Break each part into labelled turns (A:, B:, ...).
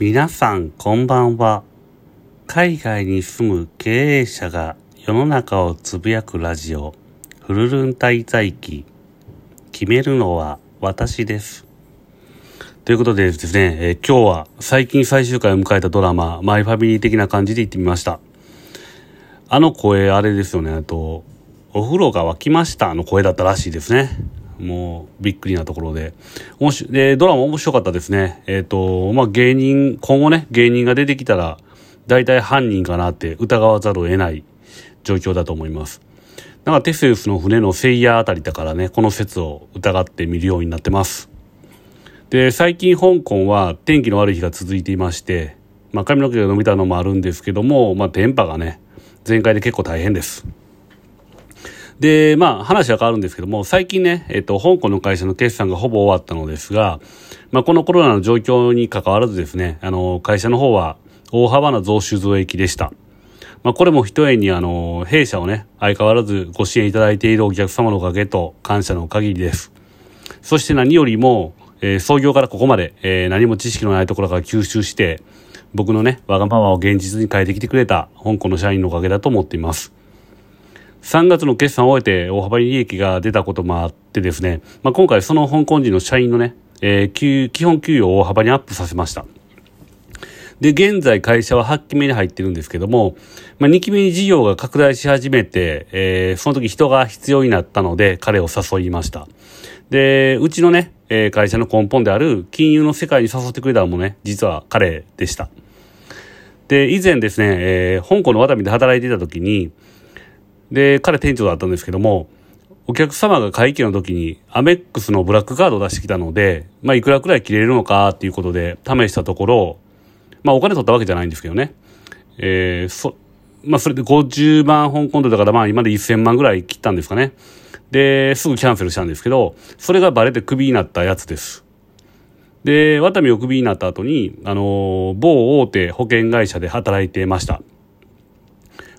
A: 皆さんこんばんは。海外に住む経営者が世の中をつぶやくラジオ、フルルン滞在期。決めるのは私です。ということでですね、えー今日は最近最終回を迎えたドラマ、マイファミリー的な感じで行ってみました。あの声、あれですよね、あと、お風呂が沸きましたの声だったらしいですね。もう、びっくりなところで。もしで、ドラマ面白かったですね。えっ、と、まあ、芸人、今後ね、芸人が出てきたら、大体犯人かなって疑わざるを得ない状況だと思います。なんかテセウスの船のセイヤーあたりだからね、この説を疑って見るようになってます。で、最近香港は天気の悪い日が続いていまして、まあ、髪の毛が伸びたのもあるんですけども、まあ、電波がね、全開で結構大変です。で、まあ、話は変わるんですけども、最近ね、えっと、香港の会社の決算がほぼ終わったのですが、まあ、このコロナの状況に関わらずですね、あの、会社の方は大幅な増収増益でした。まあ、これも一重にあの、弊社をね、相変わらずご支援いただいているお客様のおかげと感謝の限りです。そして何よりも、えー創業からここまで、えー何も知識のないところから吸収して、僕のね、わがままを現実に変えてきてくれた香港の社員のおかげだと思っています。3月の決算を終えて大幅に利益が出たこともあってですね、まあ、今回その香港人の社員のね、えー基本給与を大幅にアップさせました。で、現在会社は8期目に入ってるんですけども、まあ、2期目に事業が拡大し始めて、えーその時人が必要になったので彼を誘いました。で、うちのね、えー会社の根本である金融の世界に誘ってくれたのもね、実は彼でした。で、以前ですね、えー香港のワタミで働いていた時に、で、彼店長だったんですけども、お客様が会計の時にアメックスのブラックカードを出してきたので、まあ、いくらくらい切れるのかっていうことで試したところ、まあ、お金取ったわけじゃないんですけどね。えーそ、まあ、それで50万香港ドルだから、まあ、今で1000万ぐらい切ったんですかね。で、すぐキャンセルしたんですけど、それがバレてクビになったやつです。で、ワタミをクビになった後に、あのー某大手保険会社で働いてました。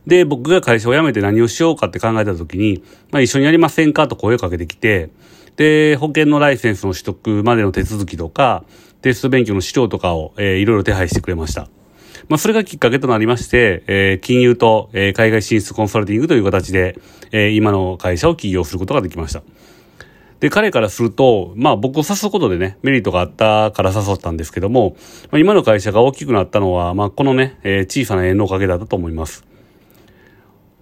A: で、僕が会社を辞めて何をしようかって考えた時に、まあ一緒にやりませんかと声をかけてきて、で、保険のライセンスの取得までの手続きとか、テスト勉強の資料とかを、えーいろいろ手配してくれました。まあそれがきっかけとなりまして、えー金融と、えー海外進出コンサルティングという形で、えー今の会社を起業することができました。で、彼からすると、まあ僕を誘うことでね、メリットがあったから誘ったんですけども、まあ、今の会社が大きくなったのは、まあこのね、えー小さな縁のおかげだったと思います。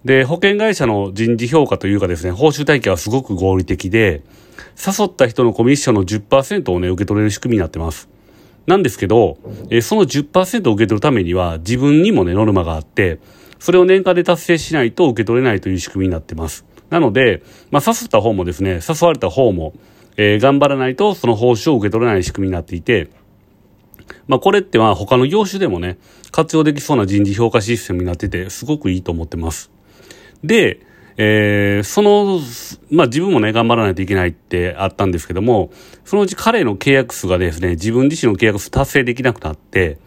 A: で、保険会社の人事評価というかですね、報酬体系はすごく合理的で、誘った人のコミッションの10%をね、受け取れる仕組みになってます。なんですけど、えその10%を受け取るためには自分にもね、ノルマがあって、それを年間で達成しないと受け取れないという仕組みになってます。なので、まあ、誘った方もですね、誘われた方も、えー頑張らないとその報酬を受け取れない仕組みになっていて、まあ、これってまあ他の業種でもね、活用できそうな人事評価システムになってて、すごくいいと思ってます。で、えーその、まあ自分もね、頑張らないといけないってあったんですけども、そのうち彼の契約数がですね、自分自身の契約数達成できなくなって、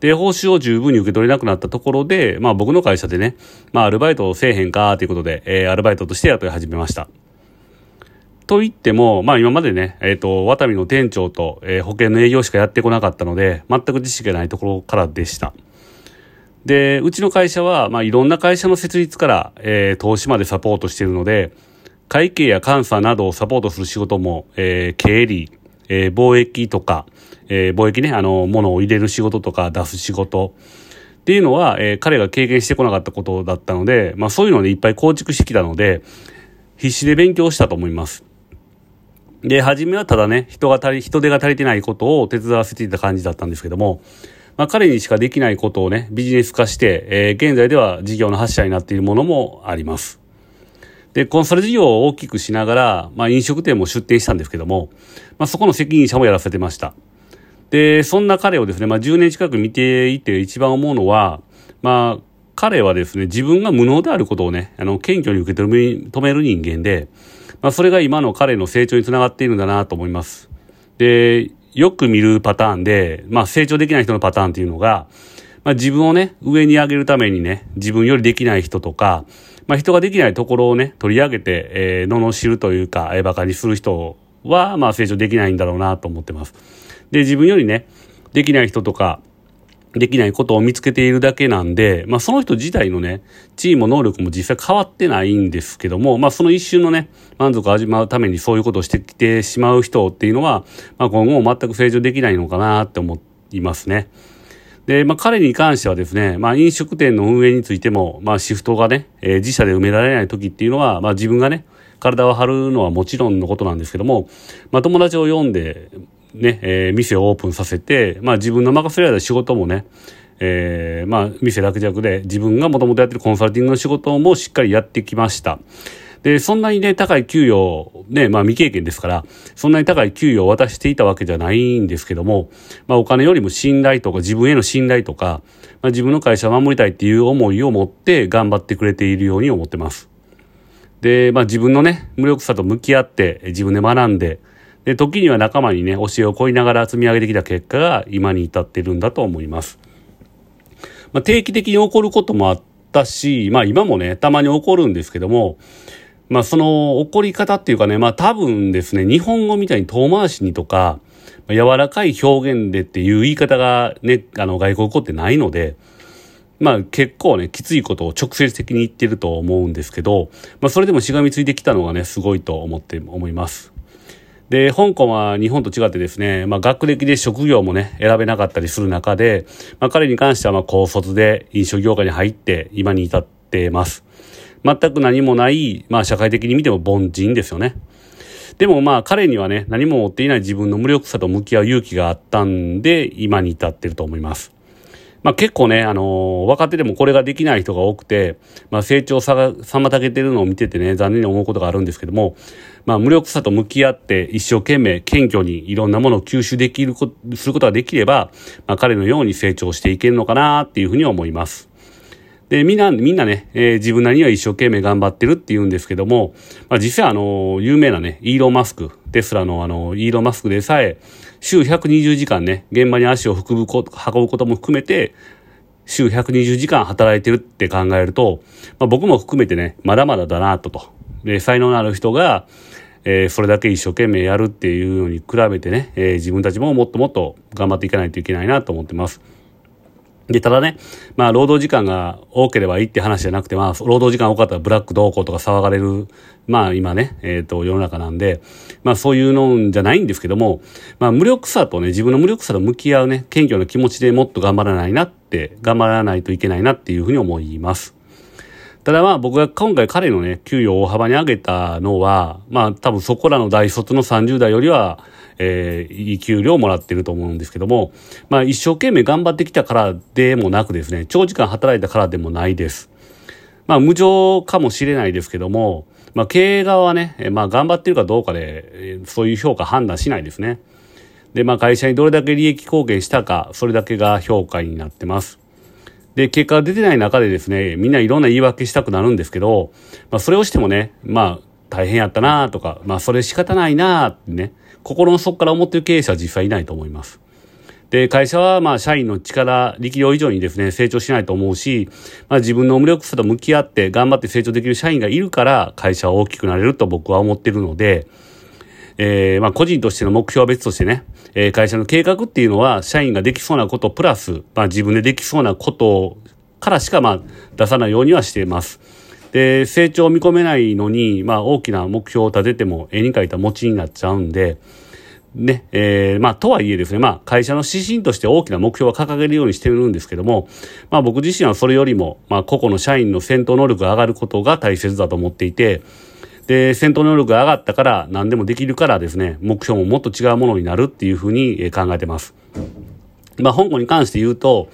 A: で、報酬を十分に受け取れなくなったところで、まあ僕の会社でね、まあアルバイトをせえへんかということで、えーアルバイトとして雇い始めました。と言っても、まあ今までね、えっ、と、ワタミの店長と、えー保険の営業しかやってこなかったので、全く知識がないところからでした。で、うちの会社は、まあいろんな会社の設立から、えー投資までサポートしているので、会計や監査などをサポートする仕事も、えー経理、えー貿易とか、えー貿易ね、あの、物を入れる仕事とか出す仕事っていうのは、えー彼が経験してこなかったことだったので、まあそういうのをね、いっぱい構築してきたので、必死で勉強したと思います。で、初めはただね、人が足り、人手が足りてないことを手伝わせていた感じだったんですけども、まあ彼にしかできないことをね、ビジネス化して、えー現在では事業の発射になっているものもあります。で、コンサル事業を大きくしながら、まあ飲食店も出店したんですけども、まあそこの責任者もやらせてました。で、そんな彼をですね、まあ10年近く見ていて一番思うのは、まあ彼はですね、自分が無能であることをね、あの、謙虚に受け止め止める人間で、まあそれが今の彼の成長につながっているんだなと思います。で、よく見るパターンで、まあ成長できない人のパターンっていうのが、まあ自分をね、上に上げるためにね、自分よりできない人とか、まあ人ができないところをね、取り上げて、えー、罵るというか、えー、馬鹿にする人は、まあ成長できないんだろうなと思ってます。で、自分よりね、できない人とか、できないことを見つけているだけなんで、まあその人自体のね、地位も能力も実際変わってないんですけども、まあその一瞬のね、満足を味わうためにそういうことをしてきてしまう人っていうのは、まあ今後も全く成長できないのかなって思いますね。で、まあ彼に関してはですね、まあ飲食店の運営についても、まあシフトがね、えー、自社で埋められない時っていうのは、まあ自分がね、体を張るのはもちろんのことなんですけども、まあ友達を呼んで、ね、えー、店をオープンさせて、まあ自分の任せられた仕事もね、えー、まあ店落着で自分がもともとやってるコンサルティングの仕事もしっかりやってきました。で、そんなにね、高い給与、ね、まあ未経験ですから、そんなに高い給与を渡していたわけじゃないんですけども、まあお金よりも信頼とか自分への信頼とか、まあ自分の会社を守りたいっていう思いを持って頑張ってくれているように思ってます。で、まあ自分のね、無力さと向き合って自分で学んで、で、時には仲間にね、教えを請いながら積み上げてきた結果が今に至ってるんだと思います。まあ、定期的に起こることもあったし、まあ今もね、たまに起こるんですけども、まあその起こり方っていうかね、まあ多分ですね、日本語みたいに遠回しにとか、柔らかい表現でっていう言い方がね、あの外国語ってないので、まあ結構ね、きついことを直接的に言ってると思うんですけど、まあそれでもしがみついてきたのがね、すごいと思って思います。で、香港は日本と違ってですね、まあ学歴で職業もね、選べなかったりする中で、まあ彼に関してはまあ高卒で飲食業界に入って今に至ってます。全く何もない、まあ社会的に見ても凡人ですよね。でもまあ彼にはね、何も持っていない自分の無力さと向き合う勇気があったんで、今に至ってると思います。まあ結構ね、あのー、若手でもこれができない人が多くて、まあ成長さが、妨げてるのを見ててね、残念に思うことがあるんですけども、まあ無力さと向き合って一生懸命謙虚にいろんなものを吸収できるこ、することができれば、まあ彼のように成長していけるのかなっていうふうに思います。で、みんな、みんなね、えー、自分なりには一生懸命頑張ってるって言うんですけども、まあ実際あの、有名なね、イーロン・マスク、テスラのあの、イーロン・マスクでさえ、週120時間ね、現場に足を運ぶこと、運ぶことも含めて、週120時間働いてるって考えると、まあ、僕も含めてね、まだまだだなとと。で、才能のある人が、えー、それだけ一生懸命やるっていうのに比べてね、えー、自分たちももっともっと頑張っていかないといけないなと思ってます。で、ただね、まあ、労働時間が多ければいいって話じゃなくて、まあ、労働時間多かったらブラック同行とか騒がれる、まあ、今ね、えっ、ー、と、世の中なんで、まあ、そういうのじゃないんですけども、まあ、無力さとね、自分の無力さと向き合うね、謙虚な気持ちでもっと頑張らないなって、頑張らないといけないなっていうふうに思います。ただまあ僕が今回彼のね、給与を大幅に上げたのは、まあ多分そこらの大卒の30代よりは、えー、いい給料をもらってると思うんですけども、まあ一生懸命頑張ってきたからでもなくですね、長時間働いたからでもないです。まあ無情かもしれないですけども、まあ経営側はね、まあ頑張ってるかどうかで、そういう評価判断しないですね。で、まあ会社にどれだけ利益貢献したか、それだけが評価になってます。で、結果が出てない中でですね、みんないろんな言い訳したくなるんですけど、まあそれをしてもね、まあ大変やったなとか、まあそれ仕方ないなってね、心の底から思ってる経営者は実際いないと思います。で、会社はまあ社員の力、力量以上にですね、成長しないと思うし、まあ自分の無力さと向き合って頑張って成長できる社員がいるから会社は大きくなれると僕は思ってるので、えー、まあ個人としての目標は別としてね、えー、会社の計画っていうのは社員ができそうなことプラス、まあ自分でできそうなことからしかまあ出さないようにはしています。で、成長を見込めないのに、まあ大きな目標を立てても絵に描いた餅になっちゃうんで、ね、えー、まあ、とはいえですね、まあ、会社の指針として大きな目標は掲げるようにしてるんですけども、まあ、僕自身はそれよりも、まあ、個々の社員の戦闘能力が上がることが大切だと思っていて、で、戦闘能力が上がったから何でもできるからですね、目標ももっと違うものになるっていうふうに考えてます。まあ、香港に関して言うと、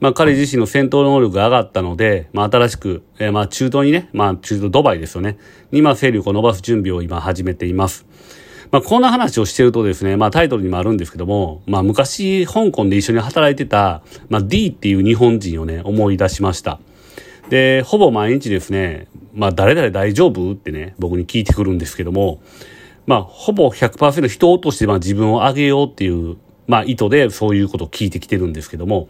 A: まあ彼自身の戦闘能力が上がったので、まあ新しく、えー、まあ中東にね、まあ中東ドバイですよね、にまあ勢力を伸ばす準備を今始めています。まあこんな話をしてるとですね、まあタイトルにもあるんですけども、まあ昔香港で一緒に働いてた、まあ D っていう日本人をね、思い出しました。で、ほぼ毎日ですね、まあ誰々大丈夫ってね、僕に聞いてくるんですけども、まあほぼ100%人を落としてまあ自分を上げようっていう、まあ意図でそういうことを聞いてきてるんですけども、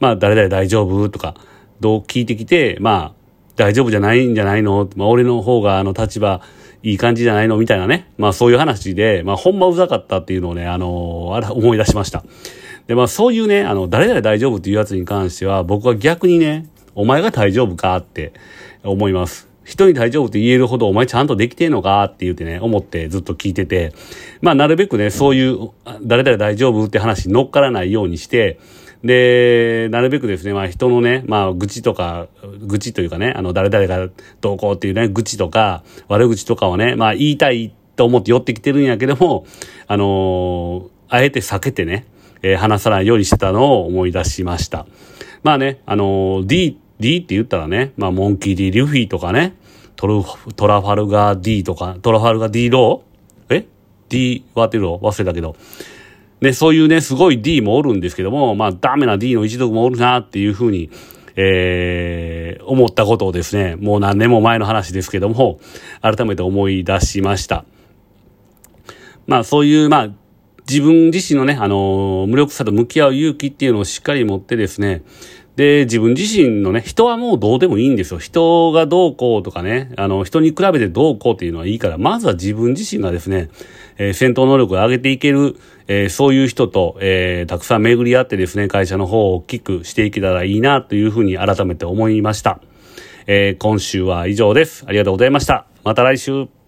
A: まあ、誰々大丈夫とか、どう聞いてきて、まあ、大丈夫じゃないんじゃないの？まあ、俺の方があの立場、いい感じじゃないの？みたいなね。まあ、そういう話で、まあ、ほんまうざかったっていうのをね、あの、あら、思い出しました。で、まあそういうね、あの、誰々大丈夫っていうやつに関しては、僕は逆にね、お前が大丈夫かって思います。人に大丈夫って言えるほどお前ちゃんとできてんのかって言ってね、思ってずっと聞いてて、まあなるべくね、そういう、誰々大丈夫って話に乗っからないようにして、で、なるべくですね、まあ人のね、まあ愚痴とか、愚痴というかね、あの誰々がどうこうっていうね、愚痴とか、悪口とかをね、まあ言いたいと思って寄ってきてるんやけども、あのー、あえて避けてね、えー、話さないようにしてたのを思い出しました。まあね、あのー、D、D って言ったらね、まあモンキー D、リュフィとかね、トル、トラファルガー D とか、トラファルガー D ロー？え ?D ワーテロー忘れたけど。ね、そういうね、すごい D もおるんですけども、まあ、ダメな D の一族もおるなっていうふうに、えー、思ったことをですね、もう何年も前の話ですけども、改めて思い出しました。まあ、そういう、まあ、自分自身のね、あの、無力さと向き合う勇気っていうのをしっかり持ってですね、で、自分自身のね、人はもうどうでもいいんですよ。人がどうこうとかね、あの、人に比べてどうこうっていうのはいいから、まずは自分自身がですね、えー、戦闘能力を上げていける、えー、そういう人と、えー、たくさん巡り合ってですね、会社の方を大きくしていけたらいいなというふうに改めて思いました。え今週は以上です。ありがとうございました。また来週。